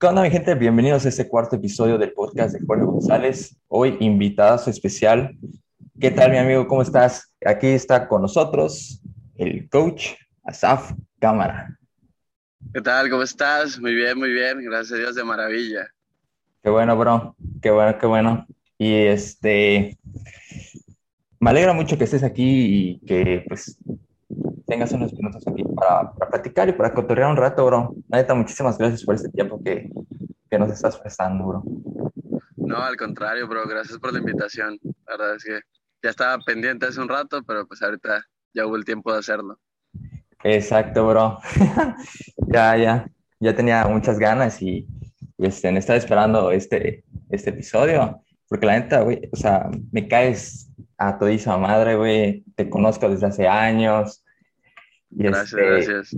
¿Qué onda, mi gente? Bienvenidos a este cuarto episodio del podcast de Jorge González. Hoy invitado especial. ¿Qué tal, mi amigo? ¿Cómo estás? Aquí está con nosotros el coach Asaf Cámara. ¿Qué tal? ¿Cómo estás? Muy bien, muy bien. Gracias a Dios, de maravilla. Qué bueno, bro. Qué bueno, qué bueno. Y este, me alegra mucho que estés aquí y que pues tengas unos minutos aquí para, para platicar y para cotorrear un rato, bro. Neta, muchísimas gracias por este tiempo que, que nos estás prestando, bro. No, al contrario, bro. Gracias por la invitación. La verdad es que ya estaba pendiente hace un rato, pero pues ahorita ya hubo el tiempo de hacerlo. Exacto, bro. ya, ya, ya tenía muchas ganas y este, estaba esperando este, este episodio, porque la neta, güey, o sea, me caes a todísima madre, güey, te conozco desde hace años, gracias, este, gracias.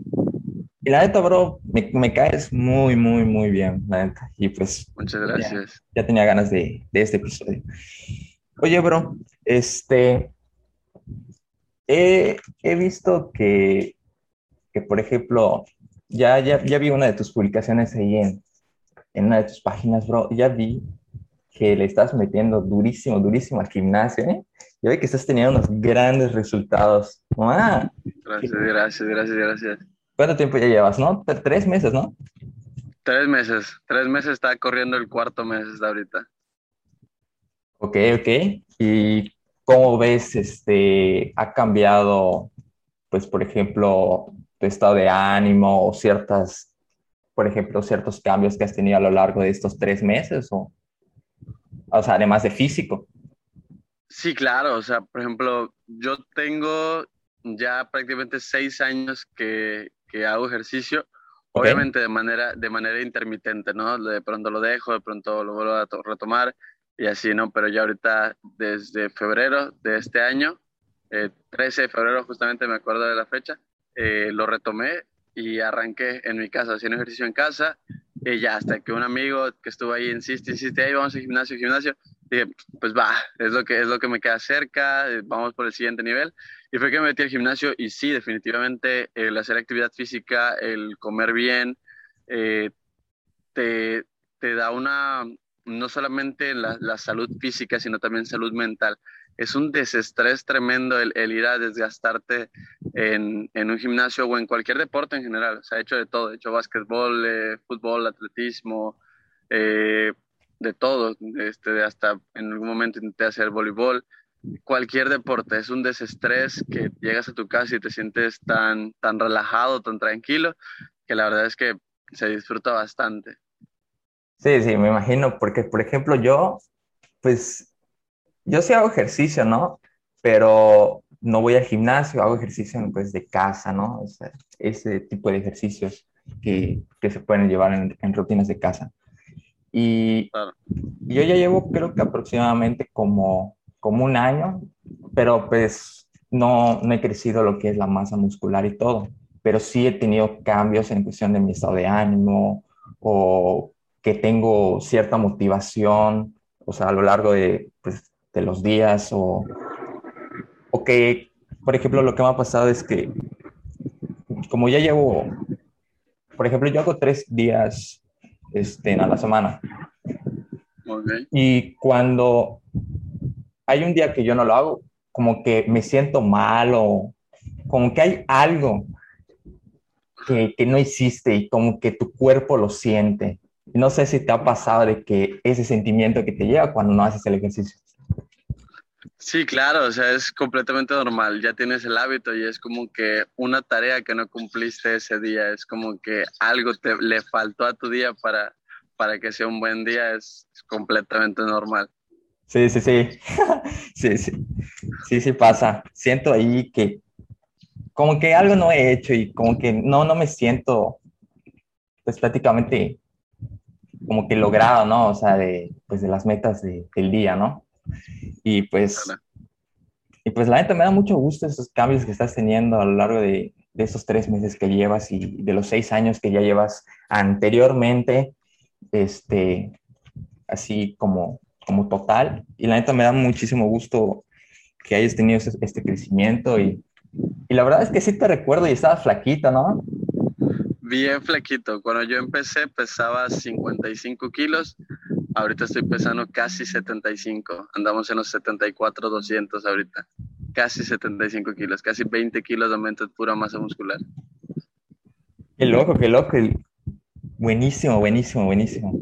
Y la neta, bro, me, me, caes muy, muy, muy bien, la neta. Y pues. Muchas gracias. Ya, ya tenía ganas de, de, este episodio. Oye, bro, este. He, he visto que, que, por ejemplo, ya, ya, ya vi una de tus publicaciones ahí en, en una de tus páginas, bro. Ya vi que le estás metiendo durísimo, durísimo al gimnasio, ¿eh? Yo veo que estás teniendo unos grandes resultados. ¡Ah! Gracias, gracias, gracias, gracias. ¿Cuánto tiempo ya llevas, no? Tres meses, ¿no? Tres meses. Tres meses está corriendo el cuarto mes hasta ahorita. Ok, ok. ¿Y cómo ves, este, ha cambiado, pues, por ejemplo, tu estado de ánimo o ciertas, por ejemplo, ciertos cambios que has tenido a lo largo de estos tres meses? O, o sea, además de físico. Sí, claro, o sea, por ejemplo, yo tengo ya prácticamente seis años que, que hago ejercicio, okay. obviamente de manera, de manera intermitente, ¿no? De pronto lo dejo, de pronto lo vuelvo a retomar y así, ¿no? Pero ya ahorita, desde febrero de este año, eh, 13 de febrero justamente me acuerdo de la fecha, eh, lo retomé y arranqué en mi casa, haciendo ejercicio en casa, y ya hasta que un amigo que estuvo ahí insiste, insiste, ahí vamos al gimnasio, gimnasio, dije, pues va, es lo que, es lo que me queda cerca, eh, vamos por el siguiente nivel. Y fue que me metí al gimnasio y sí, definitivamente el hacer actividad física, el comer bien, eh, te, te, da una, no solamente la, la, salud física, sino también salud mental. Es un desestrés tremendo el, el ir a desgastarte en, en, un gimnasio o en cualquier deporte en general. Se ha hecho de todo, he hecho básquetbol, eh, fútbol, atletismo, eh, de todo, este, hasta en algún momento intenté hacer voleibol, cualquier deporte, es un desestrés que llegas a tu casa y te sientes tan, tan relajado, tan tranquilo, que la verdad es que se disfruta bastante. Sí, sí, me imagino, porque por ejemplo yo, pues, yo sí hago ejercicio, ¿no? Pero no voy al gimnasio, hago ejercicio pues de casa, ¿no? O ese tipo de ejercicios que, que se pueden llevar en rutinas de casa. Y claro. yo ya llevo creo que aproximadamente como, como un año, pero pues no, no he crecido lo que es la masa muscular y todo, pero sí he tenido cambios en cuestión de mi estado de ánimo o que tengo cierta motivación, o sea, a lo largo de, pues, de los días o, o que, por ejemplo, lo que me ha pasado es que como ya llevo, por ejemplo, yo hago tres días este, a la semana. Okay. Y cuando hay un día que yo no lo hago, como que me siento mal o como que hay algo que, que no hiciste y como que tu cuerpo lo siente. No sé si te ha pasado de que ese sentimiento que te llega cuando no haces el ejercicio. Sí, claro, o sea, es completamente normal, ya tienes el hábito y es como que una tarea que no cumpliste ese día, es como que algo te, le faltó a tu día para, para que sea un buen día, es completamente normal. Sí, sí, sí, sí, sí, sí, sí pasa. Siento ahí que como que algo no he hecho y como que no, no me siento pues prácticamente como que logrado, ¿no? O sea, de, pues de las metas de, del día, ¿no? Y pues, y pues la neta me da mucho gusto esos cambios que estás teniendo a lo largo de, de esos tres meses que llevas y de los seis años que ya llevas anteriormente, este, así como, como total. Y la neta me da muchísimo gusto que hayas tenido este, este crecimiento y, y, la verdad es que sí te recuerdo y estabas flaquito, ¿no? bien flaquito. Cuando yo empecé pesaba 55 kilos, ahorita estoy pesando casi 75. Andamos en los 74, 200 ahorita. Casi 75 kilos, casi 20 kilos de aumento de pura masa muscular. Qué loco, qué loco. Buenísimo, buenísimo, buenísimo.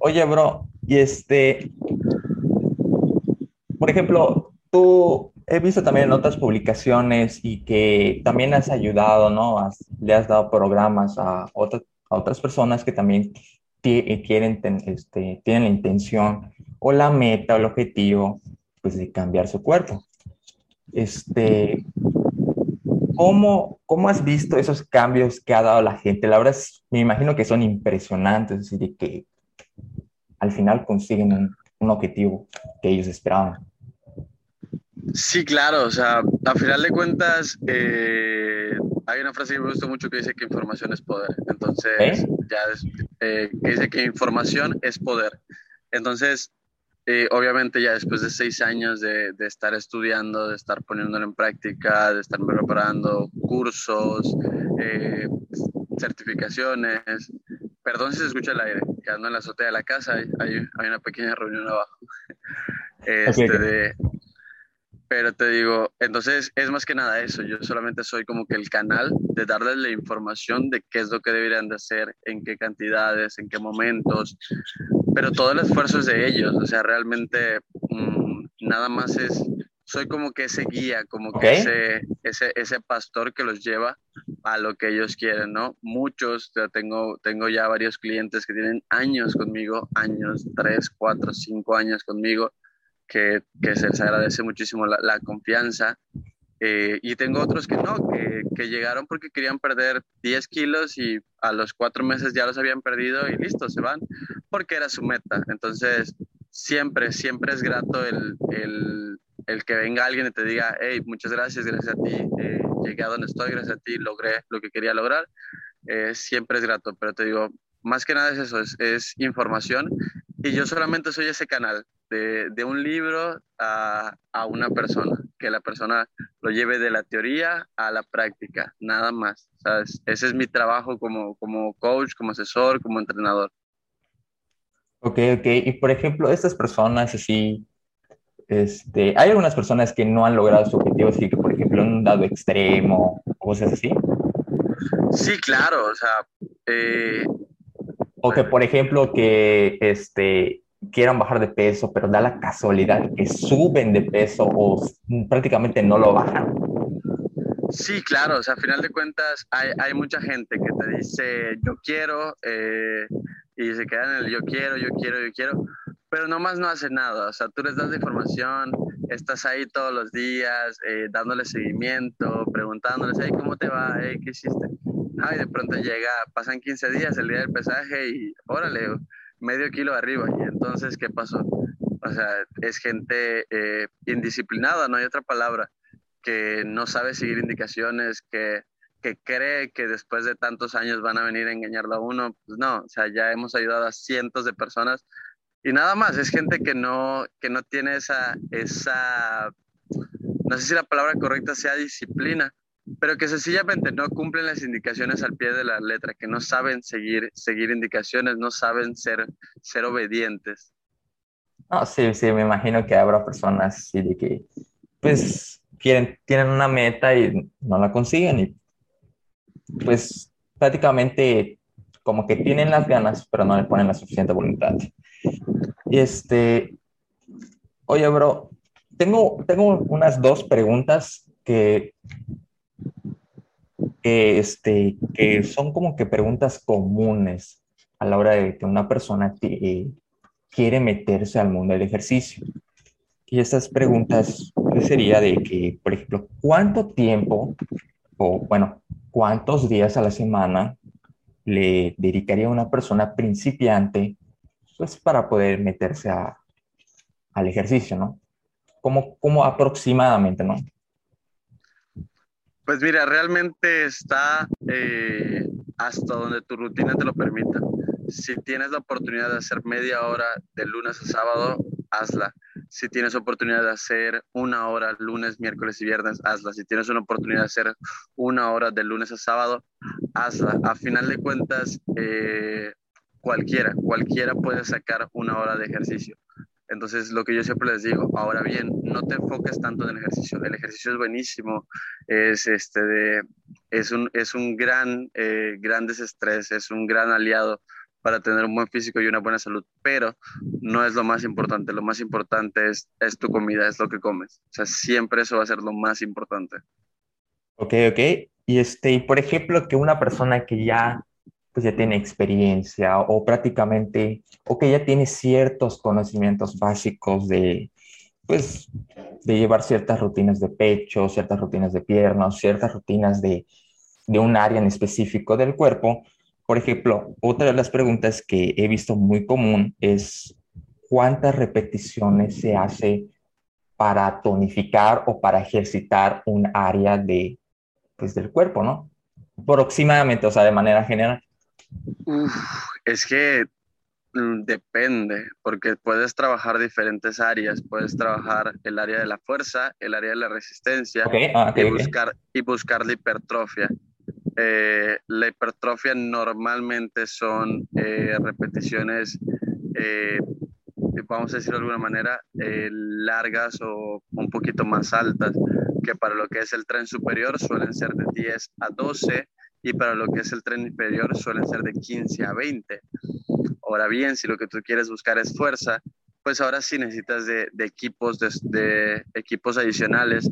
Oye, bro, y este, por ejemplo, tú he visto también en otras publicaciones y que también has ayudado, ¿no? le has dado programas a, otras a otras personas que también eh, quieren, este, tienen la intención o la meta o el objetivo, pues, de cambiar su cuerpo. Este, ¿cómo, ¿Cómo has visto esos cambios que ha dado la gente? La verdad, me imagino que son impresionantes, es decir, que al final consiguen un, un objetivo que ellos esperaban. Sí, claro, o sea, a final de cuentas, eh, hay una frase que me gusta mucho que dice que información es poder. Entonces, ya eh, que dice que información es poder. Entonces, eh, obviamente ya después de seis años de, de, estar estudiando, de estar poniéndolo en práctica, de estar preparando cursos, certificaciones, perdón si se escucha el aire, que ando en la azotea de la casa, hay, hay, una pequeña reunión abajo. Este, de, pero te digo, entonces es más que nada eso, yo solamente soy como que el canal de darles la información de qué es lo que deberían de hacer, en qué cantidades, en qué momentos, pero todo el esfuerzo es de ellos, o sea, realmente mm, nada más es, soy como que ese guía, como que ese, ese, ese pastor que los lleva a lo que ellos quieren, ¿no? Muchos, tengo, tengo ya varios clientes que tienen años conmigo, años, tres, cuatro, cinco años conmigo, que, se les agradece muchísimo la, confianza. Eh, y tengo otros que no, que, llegaron porque querían perder 10 kilos y a los cuatro meses ya los habían perdido y listo, se van, porque era su meta. Entonces, siempre, siempre es grato el, el, que venga alguien y te diga, hey, muchas gracias, gracias a ti, eh, llegué a donde estoy, gracias a ti, logré lo que quería lograr. Eh, siempre es grato, pero te digo, más que nada es eso, es, es información y yo solamente soy ese canal de, un libro a, una persona, que la persona lo lleve de la teoría a la práctica, nada más. Ese es mi trabajo como, como coach, como asesor, como entrenador. Ok, ok. Y por ejemplo, estas personas así, este, hay algunas personas que no han logrado su objetivo, así que por ejemplo en un dado extremo, cosas así. Sí, claro, o sea... Eh, o que por ejemplo que este, quieran bajar de peso, pero da la casualidad que suben de peso o prácticamente no lo bajan. Sí, claro, o sea, a final de cuentas hay, hay mucha gente que te dice yo quiero eh, y se quedan en el yo quiero, yo quiero, yo quiero, pero nomás no hace nada, o sea, tú les das la información, estás ahí todos los días eh, dándole seguimiento, preguntándoles, hey, ¿cómo te va? Hey, ¿Qué hiciste? y de pronto llega, pasan 15 días el día del pesaje y órale, medio kilo arriba. Y entonces, ¿qué pasó? O sea, es gente eh, indisciplinada, no hay otra palabra, que no sabe seguir indicaciones, que, que cree que después de tantos años van a venir a engañarlo a uno. Pues no, o sea, ya hemos ayudado a cientos de personas y nada más, es gente que no, que no tiene esa, esa, no sé si la palabra correcta sea disciplina, pero que sencillamente no cumplen las indicaciones al pie de la letra, que no saben seguir, seguir indicaciones, no saben ser, ser obedientes. No, sí, sí, me imagino que habrá personas sí, de que, pues, quieren, tienen una meta y no la consiguen y, pues, prácticamente como que tienen las ganas, pero no le ponen la suficiente voluntad. Y este, oye, bro, tengo, tengo unas dos preguntas que que, este, que son como que preguntas comunes a la hora de que una persona eh, quiere meterse al mundo del ejercicio. Y estas preguntas pues, sería de que, por ejemplo, ¿cuánto tiempo o, bueno, cuántos días a la semana le dedicaría a una persona principiante pues, para poder meterse a, al ejercicio, ¿no? Como, como aproximadamente, ¿no? Pues mira, realmente está eh, hasta donde tu rutina te lo permita. Si tienes la oportunidad de hacer media hora de lunes a sábado, hazla. Si tienes oportunidad de hacer una hora lunes, miércoles y viernes, hazla. Si tienes una oportunidad de hacer una hora de lunes a sábado, hazla. A final de cuentas, eh, cualquiera, cualquiera puede sacar una hora de ejercicio. Entonces, lo que yo siempre les digo, ahora bien, no te enfoques tanto en el ejercicio. El ejercicio es buenísimo, es, este de, es, un, es un gran, eh, gran desestrés, es un gran aliado para tener un buen físico y una buena salud, pero no es lo más importante. Lo más importante es, es tu comida, es lo que comes. O sea, siempre eso va a ser lo más importante. Ok, ok. Y este, por ejemplo, que una persona que ya pues ya tiene experiencia o prácticamente, o que ya tiene ciertos conocimientos básicos de, pues, de llevar ciertas rutinas de pecho, ciertas rutinas de piernas, ciertas rutinas de, de un área en específico del cuerpo. Por ejemplo, otra de las preguntas que he visto muy común es cuántas repeticiones se hace para tonificar o para ejercitar un área de, pues, del cuerpo, ¿no? Aproximadamente, o sea, de manera general es que mm, depende, porque puedes trabajar diferentes áreas, puedes trabajar el área de la fuerza, el área de la resistencia ah, y, buscar, y buscar la hipertrofia. Eh, la hipertrofia normalmente son eh, repeticiones, eh, vamos a decirlo de alguna manera, largas o un poquito más altas, que para lo que es el tren superior suelen ser de 10 a 12 y para lo que es el tren inferior suelen ser de 15 a 20. Ahora bien, si lo que tú quieres buscar es fuerza, pues ahora sí necesitas de, equipos, de, equipos adicionales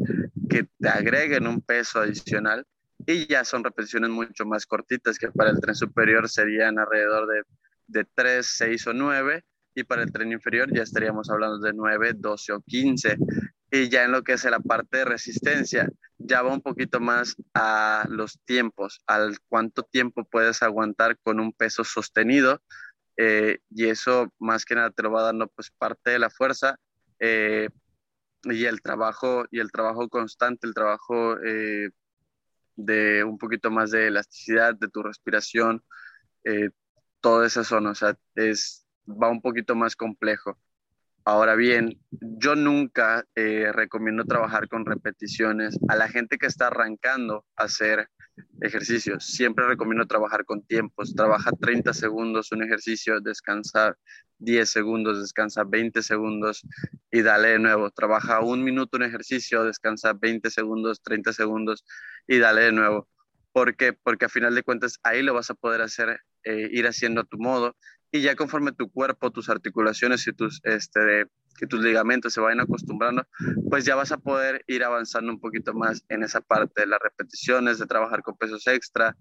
que te agreguen un peso adicional y ya son repeticiones mucho más cortitas que para el tren superior serían alrededor de, de 3, 6 o 9 y para el tren inferior ya estaríamos hablando de 9, 12 o 15. Y ya en lo que es la parte de resistencia, ya va un poquito más a los tiempos, al cuánto tiempo puedes aguantar con un peso sostenido. Eh, y eso más que nada te lo va dando pues parte de la fuerza eh, y el trabajo y el trabajo constante, el trabajo eh, de un poquito más de elasticidad de tu respiración, toda esa zona, o sea, es, va un poquito más complejo. Ahora bien, yo nunca eh, recomiendo trabajar con repeticiones. A la gente que está arrancando a hacer ejercicios, siempre recomiendo trabajar con tiempos. Trabaja 30 segundos un ejercicio, descansa 10 segundos, descansa 20 segundos y dale de nuevo. Trabaja un minuto un ejercicio, descansa 20 segundos, 30 segundos y dale de nuevo. ¿Por qué? Porque a final de cuentas ahí lo vas a poder hacer, eh, ir haciendo a tu modo y ya conforme tu cuerpo, tus articulaciones y tus, este, que tus ligamentos se vayan acostumbrando, pues ya vas a poder ir avanzando un poquito más en esa parte de las repeticiones, de trabajar con pesos extra.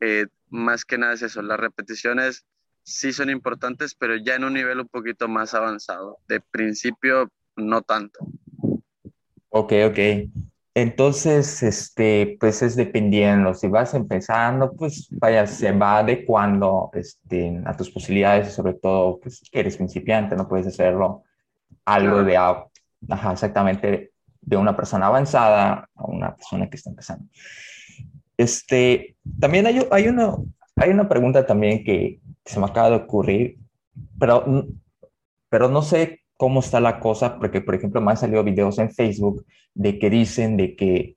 Eh, más que nada es eso, las repeticiones sí son importantes, pero ya en un nivel un poquito más avanzado. De principio, no tanto. Ok, ok. Entonces, este, pues es dependiendo, si vas empezando, pues vaya, se va adecuando este, a tus posibilidades y sobre todo, pues que eres principiante, no puedes hacerlo algo de, ajá, exactamente, de una persona avanzada a una persona que está empezando. Este, también hay, hay, una, hay una pregunta también que se me acaba de ocurrir, pero, pero no sé cómo está la cosa, porque por ejemplo me han salido videos en Facebook de que dicen de que,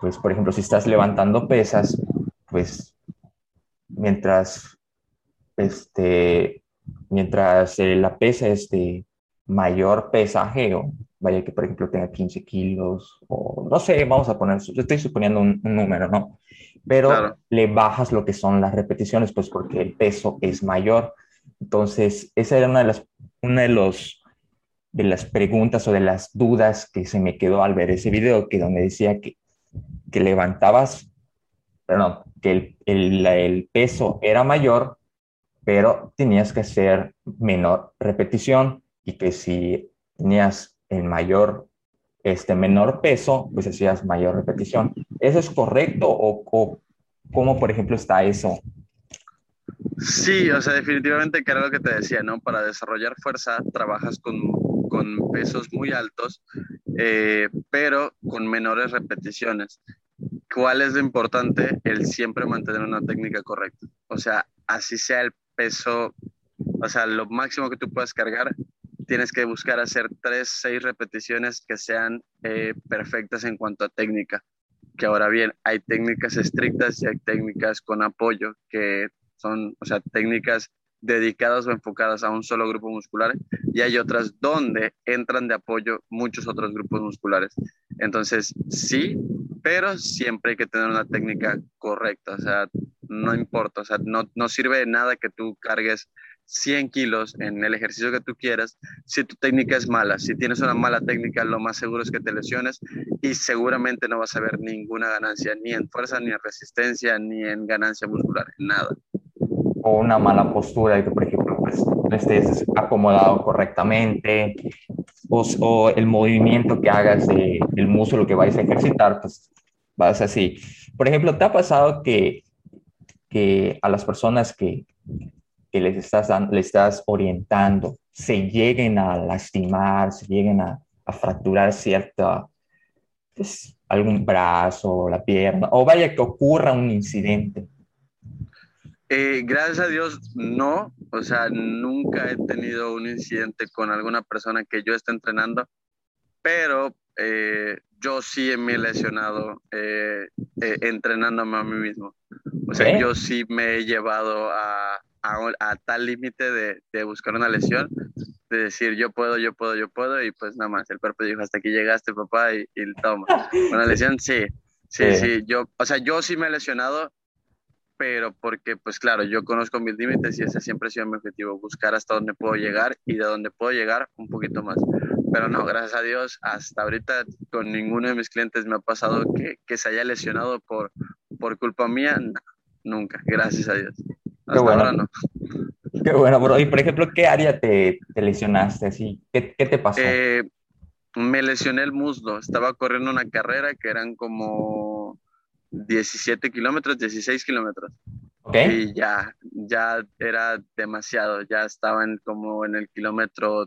pues por ejemplo, si estás levantando pesas, pues mientras, este, mientras eh, la pesa es de mayor pesaje, o vaya que por ejemplo tenga 15 kilos, o no sé, vamos a poner, estoy suponiendo un, número, ¿no? Pero le bajas lo que son las repeticiones, pues porque el peso es mayor. Entonces, esa era una de las, una de los de las preguntas o de las dudas que se me quedó al ver ese video, que donde decía que, que levantabas, perdón, que el, el, peso era mayor, pero tenías que hacer menor repetición y que si tenías el mayor, este menor peso, pues hacías mayor repetición. ¿Eso es correcto o, o cómo, por ejemplo, está eso? Sí, o sea, definitivamente que era lo que te decía, ¿no? Para desarrollar fuerza trabajas con con pesos muy altos, eh, pero con menores repeticiones. ¿Cuál es lo importante? El siempre mantener una técnica correcta. O sea, así sea el peso, o sea, lo máximo que tú puedas cargar, tienes que buscar hacer tres, seis repeticiones que sean eh, perfectas en cuanto a técnica. que ahora bien, hay técnicas estrictas y hay técnicas con apoyo, que son, o sea, técnicas dedicadas o enfocadas a un solo grupo muscular y hay otras donde entran de apoyo muchos otros grupos musculares. Entonces, sí, pero siempre hay que tener una técnica correcta, o sea, no importa, o sea, no, no sirve de nada que tú cargues 100 kilos en el ejercicio que tú quieras, si tu técnica es mala, si tienes una mala técnica, lo más seguro es que te lesiones y seguramente no vas a ver ninguna ganancia, ni en fuerza, ni en resistencia, ni en ganancia muscular, nada. O una mala postura, y que por ejemplo pues, no estés acomodado correctamente, o, el movimiento que hagas de, del músculo que vayas a ejercitar, pues vas así. Por ejemplo, ¿te ha pasado que, que a las personas que que les estás, le estás orientando se lleguen a lastimar, se lleguen a, fracturar cierta, pues, algún brazo, la pierna, o vaya que ocurra un incidente? Eh, gracias a Dios, no. O sea, nunca he tenido un incidente con alguna persona que yo esté entrenando, pero eh, yo sí me he lesionado eh, entrenándome a mí mismo. O sea, yo sí me he llevado a, a, tal límite de, de, buscar una lesión, de decir yo puedo, yo puedo, yo puedo, y pues nada más, el cuerpo dijo hasta aquí llegaste, papá, y, y toma. Una lesión, sí, sí, sí, yo, o sea, yo sí me he lesionado, pero porque, pues claro, yo conozco mis límites y ese siempre ha sido mi objetivo, buscar hasta dónde puedo llegar y de dónde puedo llegar un poquito más. Pero no, gracias a Dios, hasta ahorita con ninguno de mis clientes me ha pasado que, que se haya lesionado por, por culpa mía, nunca, gracias a Dios. Qué bueno. Qué bueno, bro. Y por ejemplo, ¿qué área te, te lesionaste? Así? ¿Qué, ¿Qué, te pasó? Eh, me lesioné el muslo. Estaba corriendo una carrera que eran como 17 kilómetros, 16 kilómetros. Okay. Y ya, ya era demasiado. Ya estaban como en el kilómetro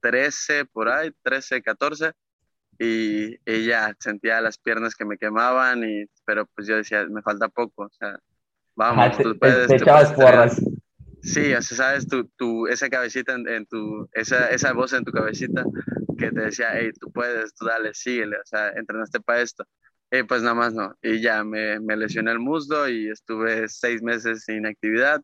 13, por ahí, 13, 14. Y, ella sentía las piernas que me quemaban, y, pero pues yo decía, me falta poco. O sea, Vamos, tú puedes. Te, porras. Sí, o sea, sabes, tu, tu, esa cabecita en, tu, esa, esa voz en tu cabecita que te decía, hey, tú puedes, tú dale, síguele, o sea, entrenaste para esto. Y pues nada más no. Y ya me, me lesioné el muslo y estuve seis meses sin actividad,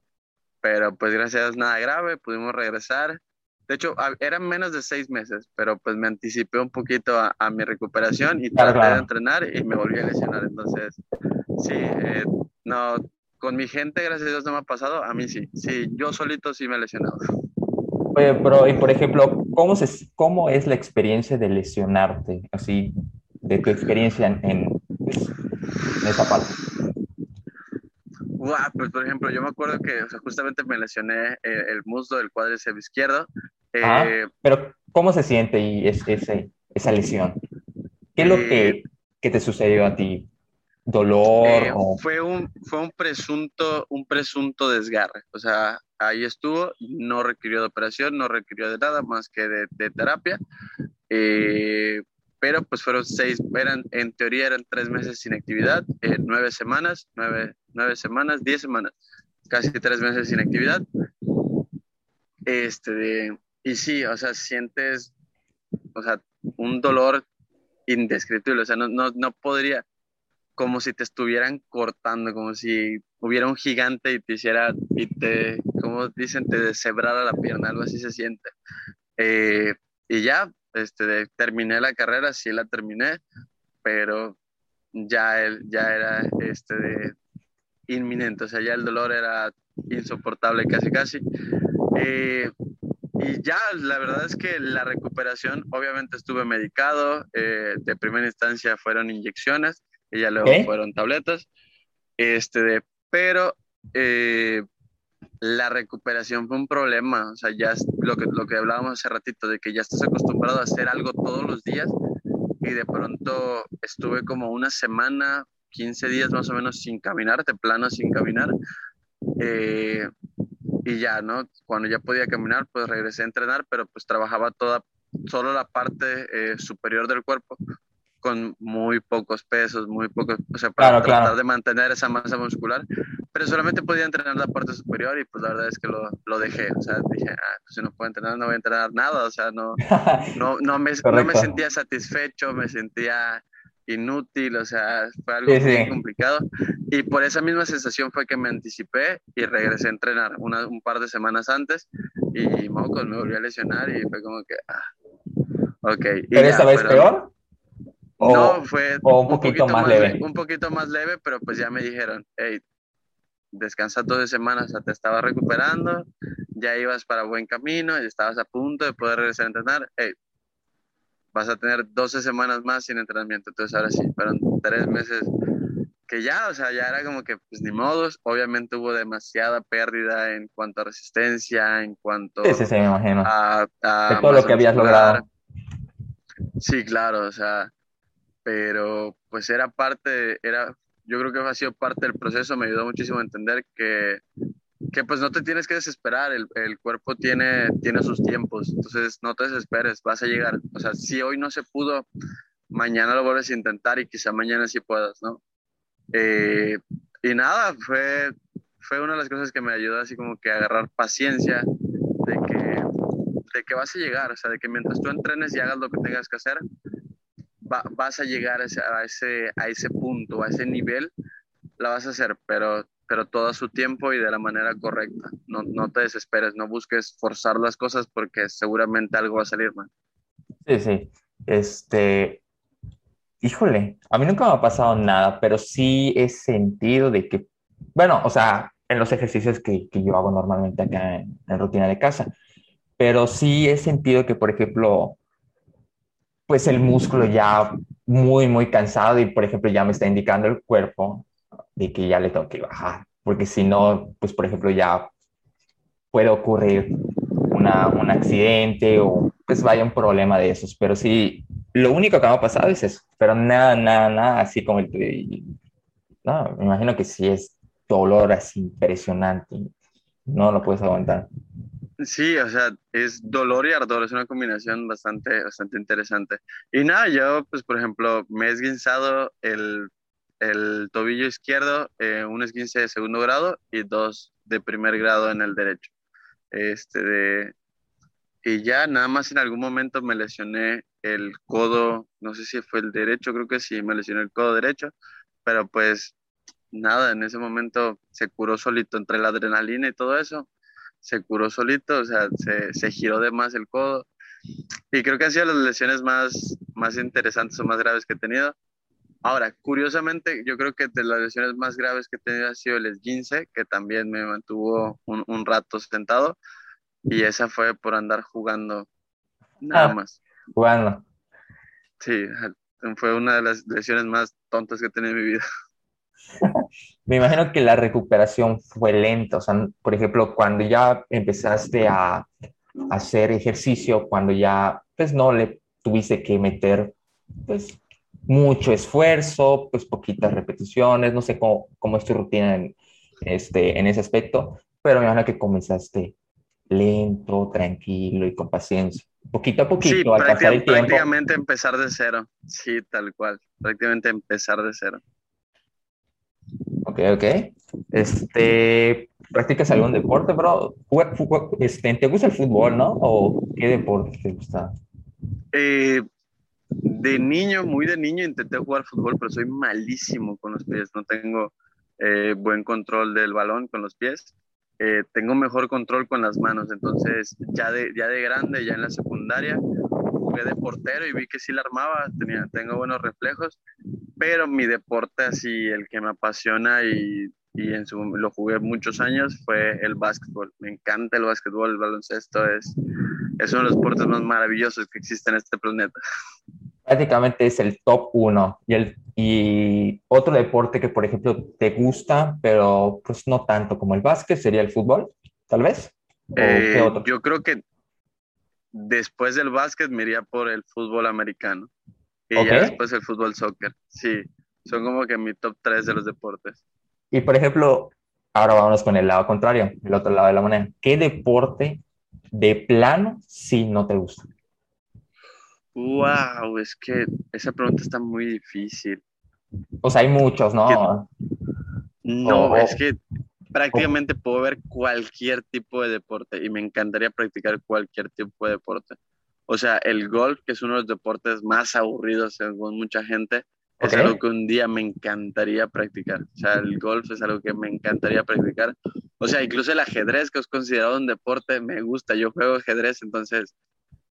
pero pues gracias a Dios nada grave, pudimos regresar. De hecho, eran menos de seis meses, pero pues me anticipé un poquito a, a mi recuperación y traté de entrenar y me volví a lesionar. Entonces, sí, eh, no, con mi gente, gracias a Dios, no me ha pasado. A mí sí. Sí, yo solito sí me he lesionado. Oye, pero, y por ejemplo, ¿cómo, se, ¿cómo es la experiencia de lesionarte? Así, de tu experiencia en, pues, esa parte. pues por ejemplo, yo me acuerdo que justamente me lesioné eh, el, muslo del cuádriceps izquierdo. Eh, pero, ¿cómo se siente y es, ese, esa lesión? ¿Qué es lo que, eh, que te sucedió a ti? dolor eh, fue un fue un presunto un presunto desgarre o sea ahí estuvo no requirió de operación no requirió de nada más que de, terapia eh, pero pues fueron seis eran en teoría eran tres meses sin actividad eh, nueve semanas nueve, nueve semanas diez semanas casi tres meses sin actividad este y sí o sea sientes o sea un dolor indescriptible o sea no, no, no podría como si te estuvieran cortando, como si hubiera un gigante y te hiciera, y te, como dicen, te deshebrara la pierna, algo así se siente. Eh, y ya, este, terminé la carrera, sí la terminé, pero ya, el, ya era este, de, inminente, o sea, ya el dolor era insoportable casi, casi. Eh, y ya, la verdad es que la recuperación, obviamente estuve medicado, eh, de primera instancia fueron inyecciones, y ya luego fueron tabletas. Este, pero eh, la recuperación fue un problema, o sea, ya lo que, lo que hablábamos hace ratito, de que ya estás acostumbrado a hacer algo todos los días y de pronto estuve como una semana, 15 días más o menos sin caminar, de plano sin caminar. Eh, y ya, ¿no? Cuando ya podía caminar, pues regresé a entrenar, pero pues trabajaba toda, solo la parte eh, superior del cuerpo, con muy pocos pesos, muy pocos, o sea, para tratar de mantener esa masa muscular, pero solamente podía entrenar la parte superior y pues la verdad es que lo, lo dejé, o sea, dije, ah, pues si no puedo entrenar, no voy a entrenar nada, o sea, no, no, no, me, no me sentía satisfecho, me sentía, inútil, o sea, fue algo muy complicado. Y por esa misma sensación fue que me anticipé y regresé a entrenar un par de semanas antes y mocos, me volví a lesionar y fue como que, ah, ok. ¿Pero esta vez peor? No, fue un, poquito, más, leve. Un poquito más leve, pero pues ya me dijeron, hey, descansa 12 semanas, te estaba recuperando, ya ibas para buen camino, y estabas a punto de poder regresar a entrenar, hey, vas a tener 12 semanas más sin entrenamiento. Entonces ahora sí, fueron tres meses que ya, o sea, ya era como que, pues ni modos, obviamente hubo demasiada pérdida en cuanto a resistencia, en cuanto sí, sí, me imagino. a, de todo lo que habías logrado. Sí, claro, o sea, pero pues era parte, era, yo creo que ha sido parte del proceso, me ayudó muchísimo a entender que, que pues no te tienes que desesperar, el, el, cuerpo tiene, tiene sus tiempos, entonces no te desesperes, vas a llegar, o sea, si hoy no se pudo, mañana lo vuelves a intentar y quizá mañana sí puedas, ¿no? Eh, y nada, fue, fue una de las cosas que me ayudó así como que a agarrar paciencia de que, de que vas a llegar, o sea, de que mientras tú entrenes y hagas lo que tengas que hacer, vas a llegar a ese, a ese, punto, a ese nivel, la vas a hacer, pero, pero todo a su tiempo y de la manera correcta. No, no te desesperes, no busques forzar las cosas porque seguramente algo va a salir mal. Sí, sí. Este, híjole, a mí nunca me ha pasado nada, pero sí he sentido de que, bueno, o sea, en los ejercicios que, que yo hago normalmente acá en, en rutina de casa, pero sí he sentido que, por ejemplo, pues el músculo ya muy, muy cansado y, por ejemplo, ya me está indicando el cuerpo de que ya le tengo que bajar, porque si no, pues, por ejemplo, ya puede ocurrir una, un accidente o pues vaya un problema de esos, pero sí, lo único que me ha pasado es eso, pero nada, nada, nada, así como el... No, me imagino que sí es dolor así impresionante, no lo puedes aguantar. Sí, o sea, es dolor y ardor, es una combinación bastante, bastante interesante. Y nada, yo, pues, por ejemplo, me he esguinzado el, el tobillo izquierdo, eh, un esguince de segundo grado y dos de primer grado en el derecho. Este, de, y ya nada más en algún momento me lesioné el codo, no sé si fue el derecho, creo que sí, me lesioné el codo derecho, pero pues nada, en ese momento se curó solito entre la adrenalina y todo eso se curó solito, o sea, se, se giró de más el codo. Y creo que han sido las lesiones más, más interesantes o más graves que he tenido. Ahora, curiosamente, yo creo que de las lesiones más graves que he tenido ha sido el esguince, que también me mantuvo un, un rato sentado, y esa fue por andar jugando, nada ah, más. Jugando. Sí, fue una de las lesiones más tontas que he tenido en mi vida. Me imagino que la recuperación fue lenta, o sea, por ejemplo, cuando ya empezaste a hacer ejercicio, cuando ya, pues no le tuviste que meter, pues, mucho esfuerzo, pues poquitas repeticiones, no sé cómo, cómo es tu rutina en, este, en ese aspecto, pero me imagino que comenzaste lento, tranquilo y con paciencia. Poquito a poquito, sí, al pasar el tiempo. Prácticamente empezar de cero, sí, tal cual, prácticamente empezar de cero. Ok, ok. Este, ¿practicas algún deporte, bro? Este, ¿Te gusta el fútbol, no? ¿O qué deporte te gusta? Eh, de niño, muy de niño, intenté jugar fútbol, pero soy malísimo con los pies. No tengo eh, buen control del balón con los pies. Eh, tengo mejor control con las manos. Entonces, ya de, ya de grande, ya en la secundaria, jugué de portero y vi que sí la armaba, tenía, tengo buenos reflejos pero mi deporte así, el que me apasiona y, y en su, lo jugué muchos años fue el básquetbol. Me encanta el básquetbol, el baloncesto es, es uno de los deportes más maravillosos que existen en este planeta. Prácticamente es el top uno. Y, el, y otro deporte que, por ejemplo, te gusta, pero pues no tanto como el básquet, sería el fútbol, tal vez. Eh, yo creo que después del básquet me iría por el fútbol americano. Y ya después el fútbol soccer. Sí, son como que mi top 3 de los deportes. Y por ejemplo, ahora vámonos con el lado contrario, el otro lado de la moneda. ¿Qué deporte de plano sí no te gusta? Wow, es que esa pregunta está muy difícil. O sea, hay muchos, ¿no? No, es que prácticamente puedo ver cualquier tipo de deporte y me encantaría practicar cualquier tipo de deporte. O sea, el golf, que es uno de los deportes más aburridos según mucha gente, Es algo que un día me encantaría practicar. O sea, el golf es algo que me encantaría practicar. O sea, incluso el ajedrez, que es considerado un deporte, me gusta. Yo juego ajedrez, entonces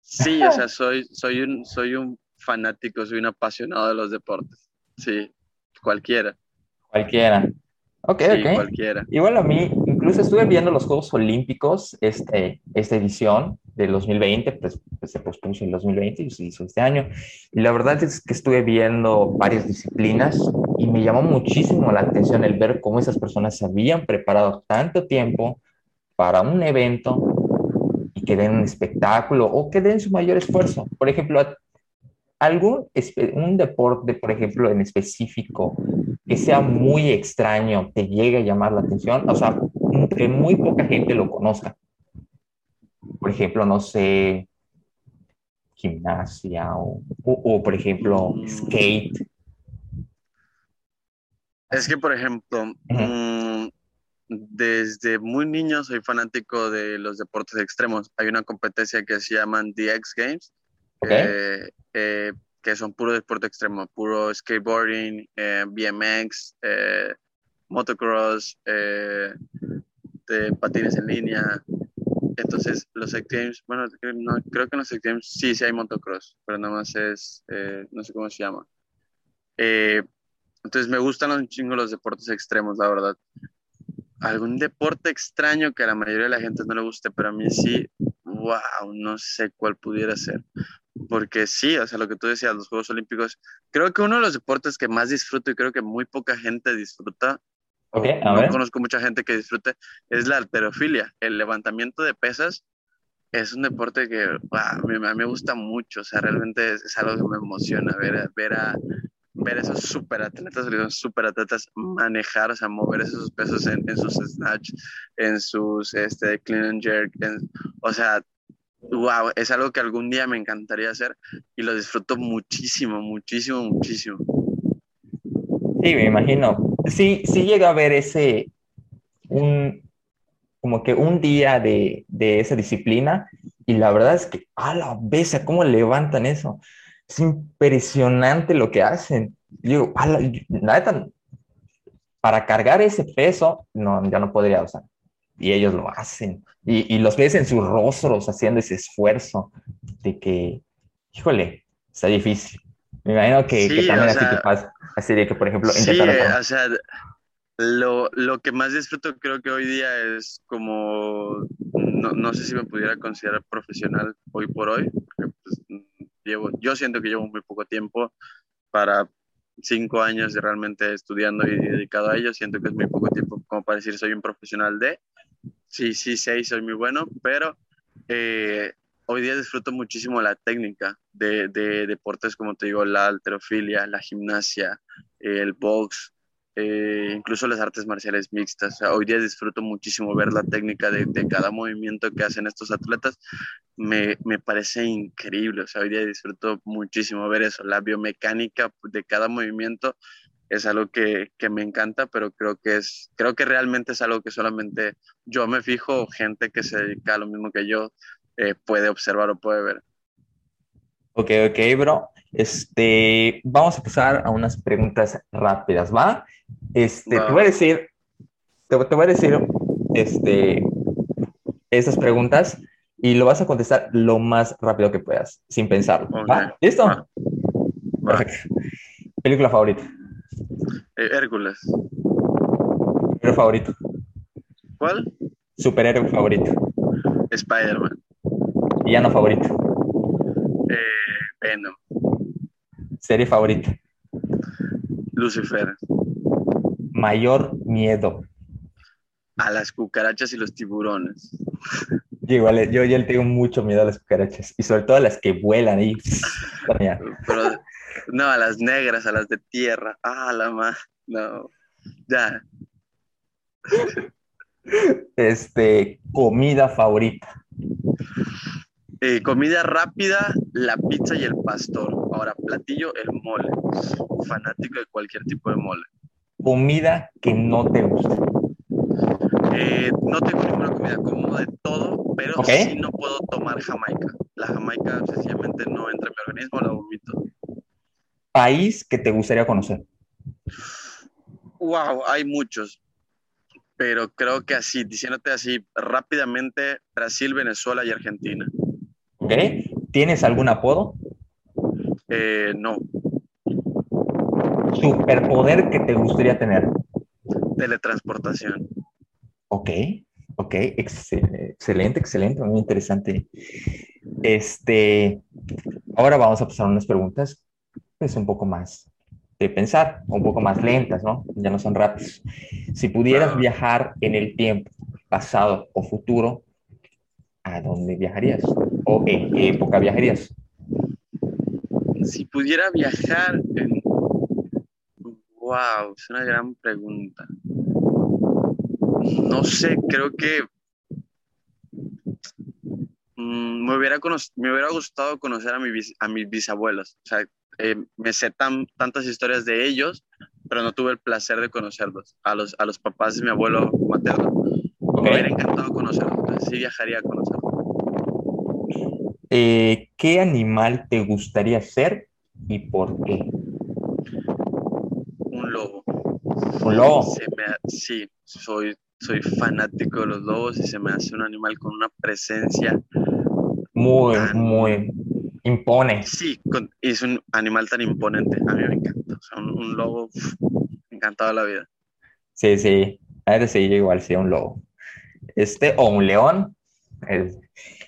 sí, o sea, soy, soy, un, soy un fanático, soy un apasionado de los deportes. Sí, cualquiera. Cualquiera. Ok, sí, cualquiera. Igual a mí, incluso estuve viendo los Juegos Olímpicos, este, esta edición del 2020, pues, pues, se pospuso en el 2020 y se hizo este año. Y la verdad es que estuve viendo varias disciplinas y me llamó muchísimo la atención el ver cómo esas personas se habían preparado tanto tiempo para un evento y que den un espectáculo o que den su mayor esfuerzo. Por ejemplo, algún un deporte, por ejemplo, en específico que sea muy extraño, te llegue a llamar la atención, o sea, que muy poca gente lo conozca. Por ejemplo, no sé, gimnasia o, o, por ejemplo, mm. skate. Es que, por ejemplo, mm, desde muy niño soy fanático de los deportes extremos. Hay una competencia que se llaman The X Games, eh, eh, que son puro deporte extremo, puro skateboarding, eh, BMX, motocross, patines en línea. Entonces, los X Games, bueno, creo que en los X Games sí, sí hay motocross, pero nada más es, no sé cómo se llama. entonces, me gustan un chingo los deportes extremos, la verdad algún deporte extraño que a la mayoría de la gente no le guste, pero a mí sí, wow, no sé cuál pudiera ser porque sí, o sea, lo que tú decías, los Juegos Olímpicos, creo que uno de los deportes que más disfruto y creo que muy poca gente disfruta, okay, no conozco mucha gente que disfrute, es la alterofilia, el levantamiento de pesas. Es un deporte que wow, a, mí, me gusta mucho, o sea, realmente es, algo que me emociona ver, ver a, ver esos superatletas, super atletas manejar, o sea, mover esos pesos en, sus snatch, en sus este, clean and jerk, o sea, wow, es algo que algún día me encantaría hacer y lo disfruto muchísimo, muchísimo, muchísimo. Sí, me imagino. Sí, sí llega a ver ese, un, como que un día de, de esa disciplina y la verdad es que, a la vez, ¿cómo levantan eso? Es impresionante lo que hacen. Digo, la, para cargar ese peso, no, ya no podría usar y ellos lo hacen. Y, y, los ves en sus rostros haciendo ese esfuerzo de que, híjole, está difícil. Me imagino que, también así que pasa. Así de que, por ejemplo, sí, o sea, lo, lo, que más disfruto creo que hoy día es como, no, no, sé si me pudiera considerar profesional hoy por hoy, porque pues, llevo, yo siento que llevo muy poco tiempo para cinco años de realmente estudiando y dedicado a ello, siento que es muy poco tiempo como para decir soy un profesional de, Sí, sí, sí, soy muy bueno, pero eh, hoy día disfruto muchísimo la técnica de, deportes como te digo, la alterofilia, la gimnasia, el box, eh, incluso las artes marciales mixtas. hoy día disfruto muchísimo ver la técnica de, cada movimiento que hacen estos atletas. Me, me, parece increíble. O sea, hoy día disfruto muchísimo ver eso, la biomecánica de cada movimiento es algo que, que, me encanta, pero creo que es, creo que realmente es algo que solamente yo me fijo, gente que se dedica a lo mismo que yo eh, puede observar o puede ver. Ok, ok, bro. Este, vamos a pasar a unas preguntas rápidas, ¿va? Este, te voy a decir, te, voy a decir, este, esas preguntas y lo vas a contestar lo más rápido que puedas, sin pensarlo. ¿Va? ¿Listo? Perfecto. Película favorita. Eh, Hércules. Superhéroe favorito. ¿Cuál? Superhéroe favorito. Spider-Man. Villano favorito. Eh, Venom. Serie favorita. Lucifer. Mayor miedo. A las cucarachas y los tiburones. Yo igual, yo le tengo mucho miedo a las cucarachas y sobre todo a las que vuelan y... Pero, no, a las negras, a las de tierra. Ah, la más. No. Ya. Este, comida favorita. Eh, comida rápida, la pizza y el pastor. Ahora, platillo, el mole. Fanático de cualquier tipo de mole. Comida que no te gusta. Eh, no tengo ninguna comida, como de todo, pero sí no puedo tomar jamaica. La jamaica sencillamente no entra en mi organismo, la vomito. País que te gustaría conocer? Wow, hay muchos, pero creo que así, diciéndote así rápidamente, Brasil, Venezuela y Argentina. ¿Ok? ¿Tienes algún apodo? Eh, no. ¿Superpoder que te gustaría tener? Teletransportación. Ok, ok, excelente, excelente, muy interesante. Este, ahora vamos a pasar unas preguntas, pues un poco más de pensar, un poco más lentas, ¿no? Ya no son rápidas. Si pudieras viajar en el tiempo, pasado o futuro, ¿a dónde viajarías? ¿O en qué época viajarías? Si pudiera viajar en... Wow, es una gran pregunta. No sé, creo que mm, me, hubiera me hubiera gustado conocer a, mi, a mis bisabuelos. O sea, eh, me sé tan, tantas historias de ellos, pero no tuve el placer de conocerlos. A los, a los papás de mi abuelo materno. Me hubiera encantado conocerlos. sí viajaría a conocerlos. Eh, ¿Qué animal te gustaría ser y por qué? Un lobo. ¿Un lobo? sí, soy, soy fanático de los lobos y se me hace un animal con una presencia muy, muy impone. Sí, es un animal tan imponente. A mí me encanta. un, lobo, encantado de la vida. Sí, sí. A ver, sí, igual sí, un lobo. Este, o un león.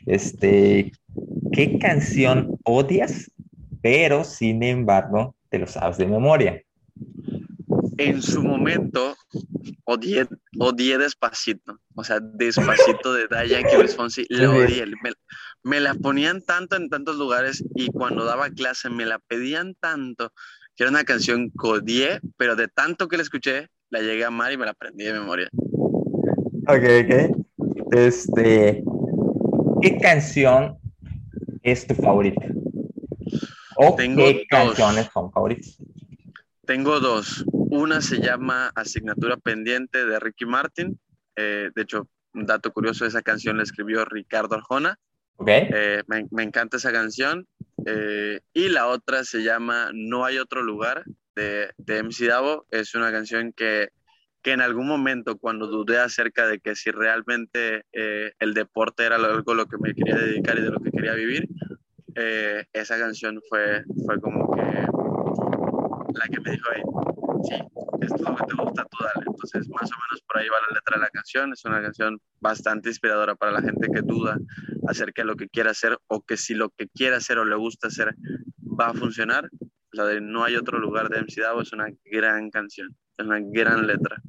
Este, ¿qué canción odias, pero sin embargo te lo sabes de memoria? En su momento odié, odié Despacito, o sea, Despacito de Diane Luis Fonsi, lo odié, me, me, la ponían tanto en tantos lugares y cuando daba clase me la pedían tanto que era una canción odié, pero de tanto que la escuché, la llegué a amar y me la aprendí de memoria. Ok, ok. Este, ¿qué canción es tu favorita? ¿O qué canciones son favoritas? Tengo dos. Una se llama Asignatura Pendiente de Ricky Martin. Eh, de hecho, un dato curioso, esa canción la escribió Ricardo Arjona. Okay. Eh, me, encanta esa canción. Eh, y la otra se llama No hay otro lugar de, de MC Davo. Es una canción que, que, en algún momento, cuando dudé acerca de que si realmente el deporte era algo lo que me quería dedicar y de lo que quería vivir, esa canción fue, fue como que la que me dijo, sí, es lo que te gusta, tú dale. Entonces, más o menos por ahí va la letra de la canción. Es una canción bastante inspiradora para la gente que duda acerca de lo que quiere hacer o que si lo que quiere hacer o le gusta hacer va a funcionar. La de No hay otro lugar de MC Davo es una gran canción, es una gran letra.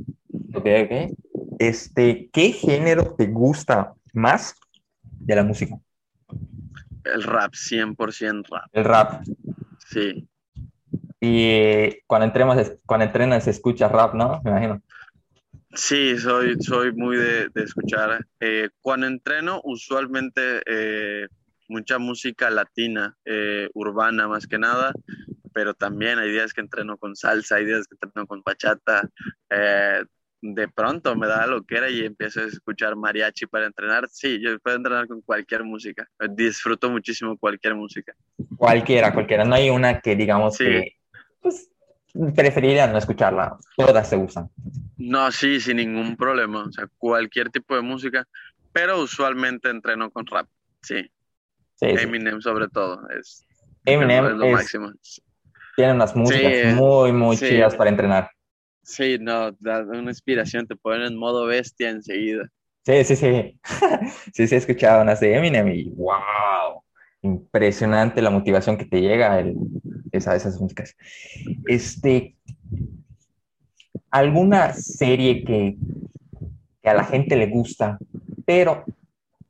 Ok, ok. Este, ¿qué género te gusta más de la música? El rap, 100% rap. El rap. Sí. Y cuando, entrenas, cuando entrenas escuchas rap, ¿no? Me imagino. Sí, soy, soy muy de, escuchar. Eh, cuando entreno, usualmente eh, mucha música latina, eh, urbana más que nada, pero también hay días que entreno con salsa, hay días que entreno con bachata. de pronto me da lo que era y empiezo a escuchar mariachi para entrenar. Sí, yo puedo entrenar con cualquier música. Disfruto muchísimo cualquier música. Cualquiera, cualquiera. No hay una que digamos que pues preferiría no escucharla. Todas se usan. No, sí, sin ningún problema. O sea, cualquier tipo de música, pero usualmente entreno con rap, sí. Eminem sobre todo. Es, Eminem es lo máximo. Tiene unas músicas muy, muy chidas para entrenar. Sí, no, da una inspiración, te ponen en modo bestia enseguida. Sí, sí, sí. sí, sí, he escuchado unas de Eminem y wow impresionante la motivación que te llega el, esa, esas músicas. Este, ¿Alguna serie que, que a la gente le gusta, pero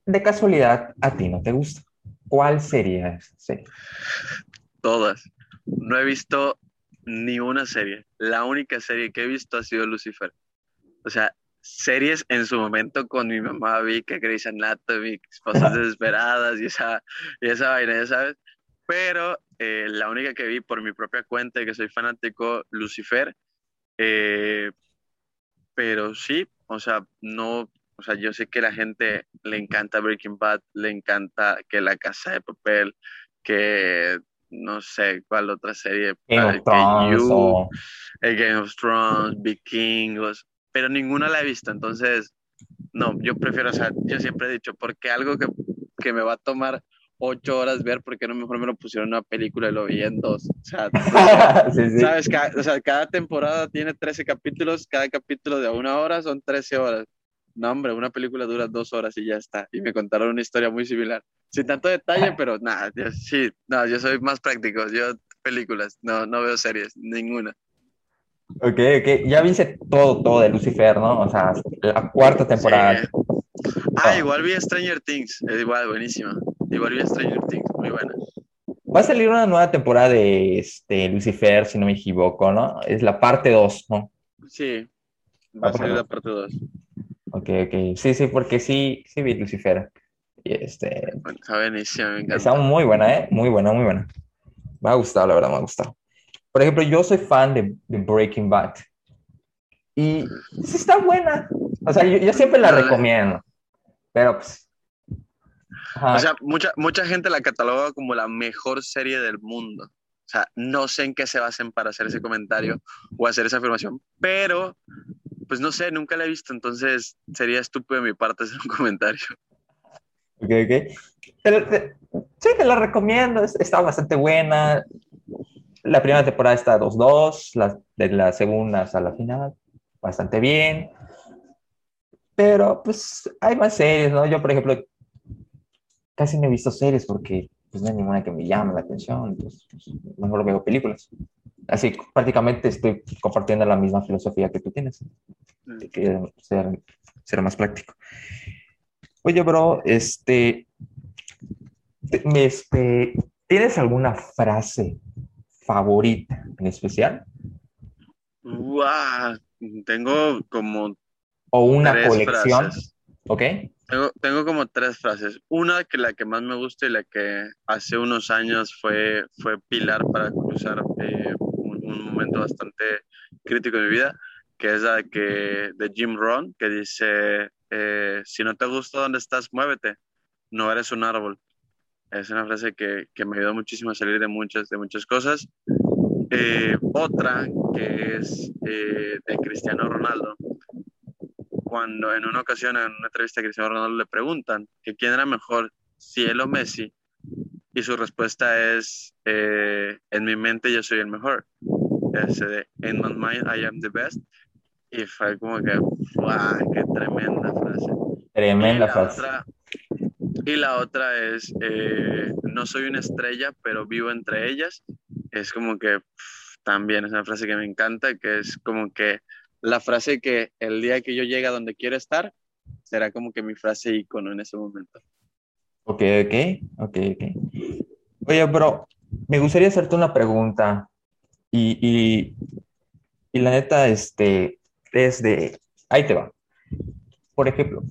de casualidad a ti no te gusta? ¿Cuál sería esa serie? Todas. No he visto ni una serie. La única serie que he visto ha sido Lucifer. O sea, series en su momento con mi mamá vi que Grey's Anatomy, Esposas Desesperadas y esa, y esa vaina, ya sabes. Pero eh, la única que vi por mi propia cuenta y que soy fanático, Lucifer. Eh, pero sí, o sea, no, o sea, yo sé que la gente le encanta Breaking Bad, le encanta que La Casa de Papel, que no sé cuál otra serie. Game of Thrones o... Game of Thrones, Vikingos, pero ninguna la he visto, entonces, no, yo prefiero, o sea, yo siempre he dicho, porque algo que, que me va a tomar ocho horas ver, porque no mejor me lo pusieron en una película y lo vi en dos. O sea, ¿sabes? Cada, o sea, cada temporada tiene 13 capítulos, cada capítulo de una hora son 13 horas. No, hombre, una película dura dos horas y ya está. Y me contaron una historia muy similar. Sin tanto detalle, pero nada, sí, no, yo soy más práctico. Yo películas, no, no veo series, ninguna. Ok, ok. Ya viste todo, todo de Lucifer, ¿no? O sea, la cuarta temporada. Ah, igual vi Stranger Things, es igual, buenísima. Igual vi Stranger Things, muy buena. Va a salir una nueva temporada de este, Lucifer, si no me equivoco, ¿no? Es la parte 2, ¿no? Sí, va a salir la parte 2. Ok, ok. Sí, sí, porque sí, sí vi Lucifer. Y este... Está buenísima, me encanta. Está muy buena, ¿eh? Muy buena, muy buena. Me ha gustado, la verdad, me ha gustado. Por ejemplo, yo soy fan de, Breaking Bad. Y sí está buena. O sea, yo, siempre la recomiendo. Pero pues... O sea, mucha, mucha gente la cataloga como la mejor serie del mundo. O sea, no sé en qué se basen para hacer ese comentario o hacer esa afirmación, pero pues no sé, nunca la he visto, entonces sería estúpido de mi parte hacer un comentario. Ok, ok. sí, te la recomiendo, está bastante buena. La primera temporada está 2-2, la, de la segunda hasta la final, bastante bien. Pero pues hay más series, ¿no? Yo, por ejemplo, casi no he visto series porque pues, no hay ninguna que me llame la atención, pues, mejor veo películas. Así prácticamente estoy compartiendo la misma filosofía que tú tienes, de que ser, ser más práctico. Oye, bro, este, este, ¿tienes alguna frase favorita en especial? tengo como... O una colección. ¿Ok? Tengo, como tres frases. Una que la que más me gusta y la que hace unos años fue, fue pilar para cruzar eh, un, momento bastante crítico de mi vida, que es la que, de Jim Rohn, que dice, eh, si no te gusta donde estás, muévete, no eres un árbol. Es una frase que, que me ayudó muchísimo a salir de muchas, de muchas cosas. Eh, otra que es de Cristiano Ronaldo, cuando en una ocasión en una entrevista a Cristiano Ronaldo le preguntan que quién era mejor, si él o Messi, y su respuesta es, eh, en mi mente yo soy el mejor. Ese de, in my mind I am the best. Y fue como que, ¡wow! ¡Qué tremenda frase! Tremenda y frase. Otra, y la otra es, eh, no soy una estrella, pero vivo entre ellas. Es como que también es una frase que me encanta, que es como que la frase que el día que yo llegue a donde quiero estar, será como que mi frase icono en ese momento. Ok, ok, ok, ok. Oye, bro, me gustaría hacerte una pregunta y, y, y la neta, este, es de, ahí te va. Por ejemplo,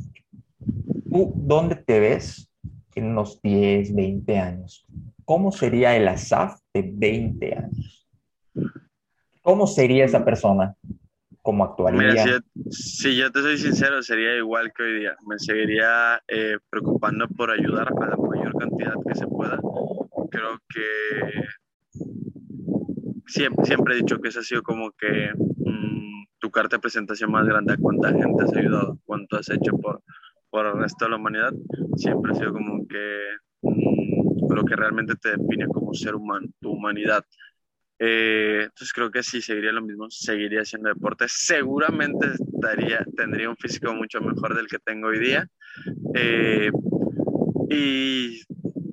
¿tú dónde te ves en unos 10, 20 años? ¿Cómo sería el ASAF de 20 años? ¿Cómo sería esa persona? cómo actuaría. si, yo te soy sincero, sería igual que hoy día. Me seguiría eh, preocupando por ayudar a la mayor cantidad que se pueda. Creo que siempre, siempre he dicho que esa ha sido como que mm, tu carta de presentación más grande a cuánta gente has ayudado, cuánto has hecho por, por el resto de la humanidad. Siempre ha sido como que mm, lo que realmente te define como ser humano, tu humanidad. Eh, entonces creo que sí, seguiría lo mismo, seguiría haciendo deporte. Seguramente estaría, tendría un físico mucho mejor del que tengo hoy día. Eh, y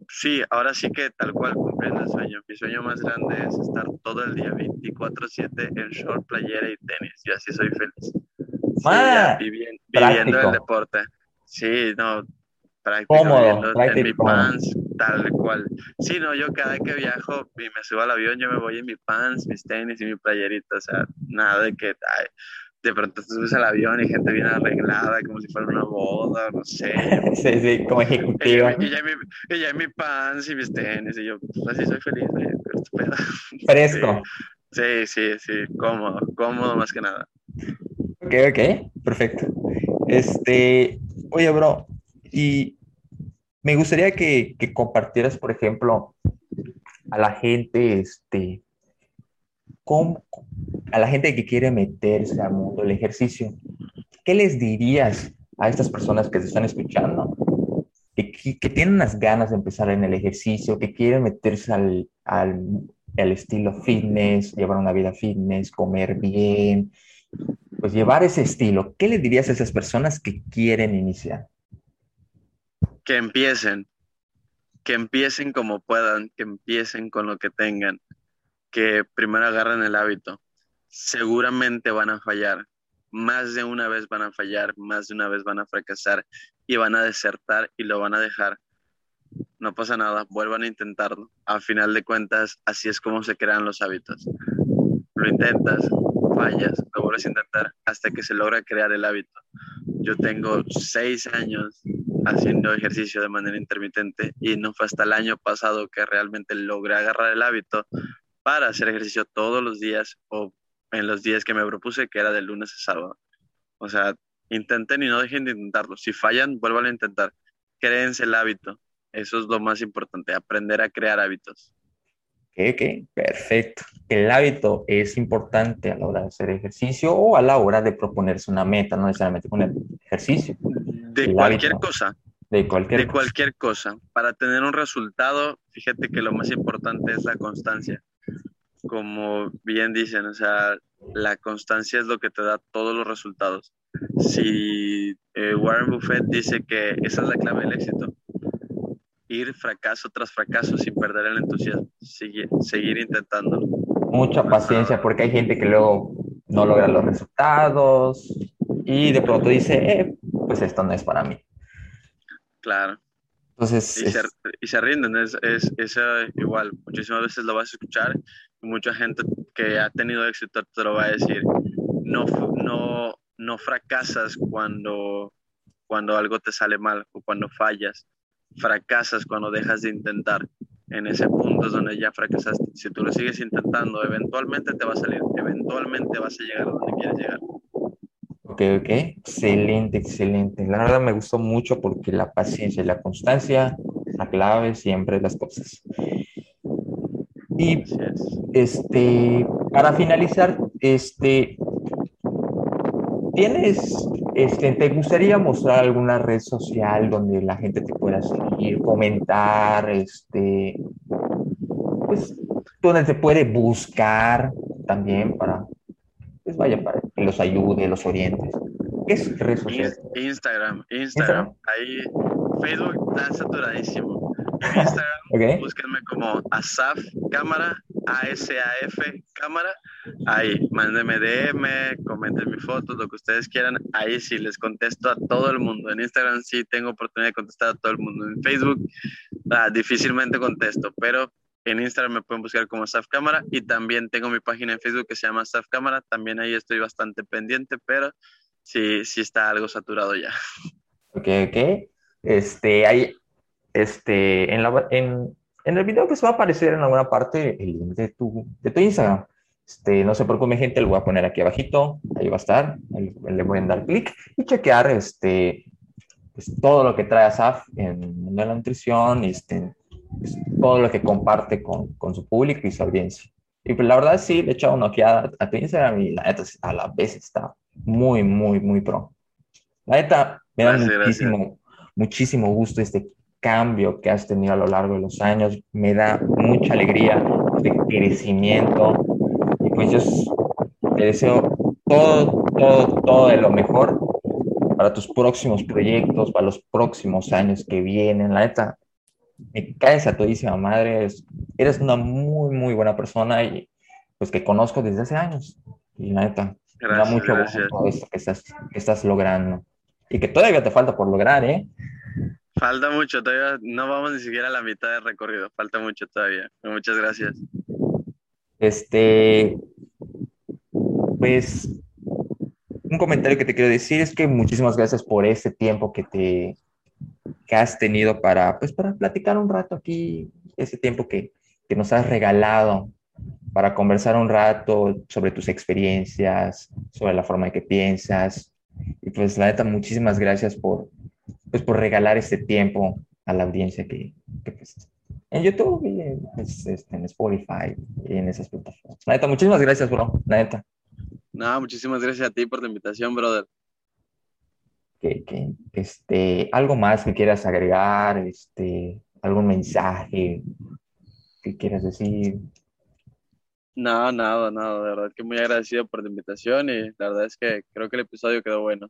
sí, ahora sí que tal cual cumpliendo el sueño. Mi sueño más grande es estar todo el día 24/7 en short, playera y tenis. Y así soy feliz. viviendo, el deporte. Sí, no, práctico, Cómodo, en mi pants, tal cual. Sí, no, yo cada vez que viajo y me subo al avión, yo me voy en mi pants, mis tenis y mi playerita, o sea, nada de que de pronto te subes al avión y gente viene arreglada como si fuera una boda, no sé. sí, sí, como ejecutivo. Y, ya, en mi, pants y mis tenis, y yo, pues así soy feliz, Fresco. Sí, sí, sí, cómodo, cómodo más que nada. Ok, ok, perfecto. Este, oye, bro, y me gustaría que, compartieras, por ejemplo, a la gente, este, a la gente que quiere meterse al mundo del ejercicio, ¿qué les dirías a estas personas que se están escuchando? Que, tienen unas ganas de empezar en el ejercicio, que quieren meterse al, al, al estilo fitness, llevar una vida fitness, comer bien, pues llevar ese estilo. ¿Qué les dirías a esas personas que quieren iniciar? Que empiecen, que empiecen como puedan, que empiecen con lo que tengan, que primero agarren el hábito. Seguramente van a fallar, más de una vez van a fallar, más de una vez van a fracasar y van a desertar y lo van a dejar. No pasa nada, vuelvan a intentarlo. A final de cuentas, así es como se crean los hábitos. Lo intentas, fallas, lo vuelves a intentar hasta que se logra crear el hábito. Yo tengo seis años haciendo ejercicio de manera intermitente y no fue hasta el año pasado que realmente logré agarrar el hábito para hacer ejercicio todos los días o en los días que me propuse, que era de lunes a sábado. O sea, intenten y no dejen de intentarlo. Si fallan, vuelvan a intentar. Créense el hábito. Eso es lo más importante, aprender a crear hábitos. Ok, ok, perfecto. El hábito es importante a la hora de hacer ejercicio o a la hora de proponerse una meta, no necesariamente con el ejercicio. De cualquier cosa. De cualquier de cualquier cosa. Para tener un resultado, fíjate que lo más importante es la constancia. Como bien dicen, o sea, la constancia es lo que te da todos los resultados. Si eh, Warren Buffett dice que esa es la clave del éxito, ir fracaso tras fracaso sin perder el entusiasmo, seguir, seguir intentándolo. Mucha paciencia porque hay gente que luego no logra los resultados y de pronto dice, eh, pues esto no es para mí. Claro. Entonces, y, se, y se, rinden, es, es, es, igual, muchísimas veces lo vas a escuchar y mucha gente que ha tenido éxito te lo va a decir, no, no, no fracasas cuando, cuando algo te sale mal o cuando fallas, fracasas cuando dejas de intentar. En ese punto es donde ya fracasaste. Si tú lo sigues intentando, eventualmente te va a salir, eventualmente vas a llegar a donde quieres llegar. Ok, ok, excelente, excelente. La verdad me gustó mucho porque la paciencia y la constancia la clave siempre las cosas. Y este, para finalizar, este, ¿tienes este, ¿Te gustaría mostrar alguna red social donde la gente te pueda seguir, comentar, este, pues, donde te puede buscar también para, pues vaya, para que los ayude, los orientes? ¿Qué es red social? Instagram, Instagram, ahí Facebook está saturadísimo. Instagram, búsquenme como Asaf Cámara, ASAF Cámara. Ahí, mándenme DM, comenten mis fotos, lo que ustedes quieran. Ahí sí les contesto a todo el mundo. En Instagram sí tengo oportunidad de contestar a todo el mundo. En Facebook ah, difícilmente contesto, pero en Instagram me pueden buscar como Asaf Cámara y también tengo mi página en Facebook que se llama Asaf Cámara. También ahí estoy bastante pendiente, pero sí, sí está algo saturado ya. Ok, ok. Este, hay, este, en, la, en, en el video que se va a aparecer en alguna parte el link de tu, de tu Instagram. Este, no se preocupe, gente, lo voy a poner aquí abajito, ahí va a estar, le voy a dar clic y chequear este, pues, todo lo que trae Asaf en, la nutrición, este, pues, todo lo que comparte con, con, su público y su audiencia. Y pues la verdad sí, le he echado una ojeada a tu Instagram y la neta a la vez está muy, muy, muy pro. La neta me da muchísimo, muchísimo gusto este cambio que has tenido a lo largo de los años. Me da mucha alegría de crecimiento. Y pues yo te deseo todo, todo, todo de lo mejor para tus próximos proyectos, para los próximos años que vienen. La neta, me caes a todísima madre. Eres una muy, muy buena persona y pues que conozco desde hace años. Y la neta, me da mucho gusto todo esto que estás, que estás logrando. Y que todavía te falta por lograr, ¿eh? Falta mucho, todavía no vamos ni siquiera a la mitad del recorrido, falta mucho todavía. Muchas gracias. Este, pues, un comentario que te quiero decir es que muchísimas gracias por este tiempo que te has tenido para, pues, para platicar un rato aquí, ese tiempo que, que nos has regalado para conversar un rato sobre tus experiencias, sobre la forma en que piensas. Y pues la neta, muchísimas gracias por, pues por regalar este tiempo a la audiencia que, pues, en YouTube y en, pues, este, en Spotify y en esas plataformas. La neta, muchísimas gracias, bro. Neta. No, muchísimas gracias a ti por la invitación, brother. Que, que, este, algo más que quieras agregar, este, algún mensaje que quieras decir. No, nada, nada, de verdad que muy agradecido por la invitación y la verdad es que creo que el episodio quedó bueno.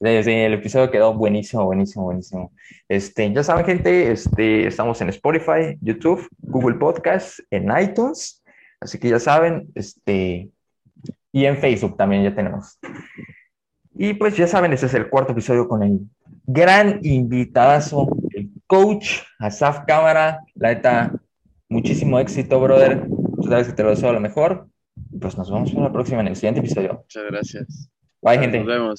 Sí, el episodio quedó buenísimo, buenísimo, buenísimo. Este, ya saben, gente, este, estamos en Spotify, YouTube, Google Podcast, en iTunes, así que ya saben, este, y en Facebook también ya tenemos. Y pues ya saben, este es el cuarto episodio con el gran invitadazo, el coach Asaf Cámara. La neta, muchísimo éxito, brother. Tú sabes que te lo deseo lo mejor. Pues nos vemos en la próxima, en el siguiente episodio. Muchas gracias. Bye, gente. Nos vemos.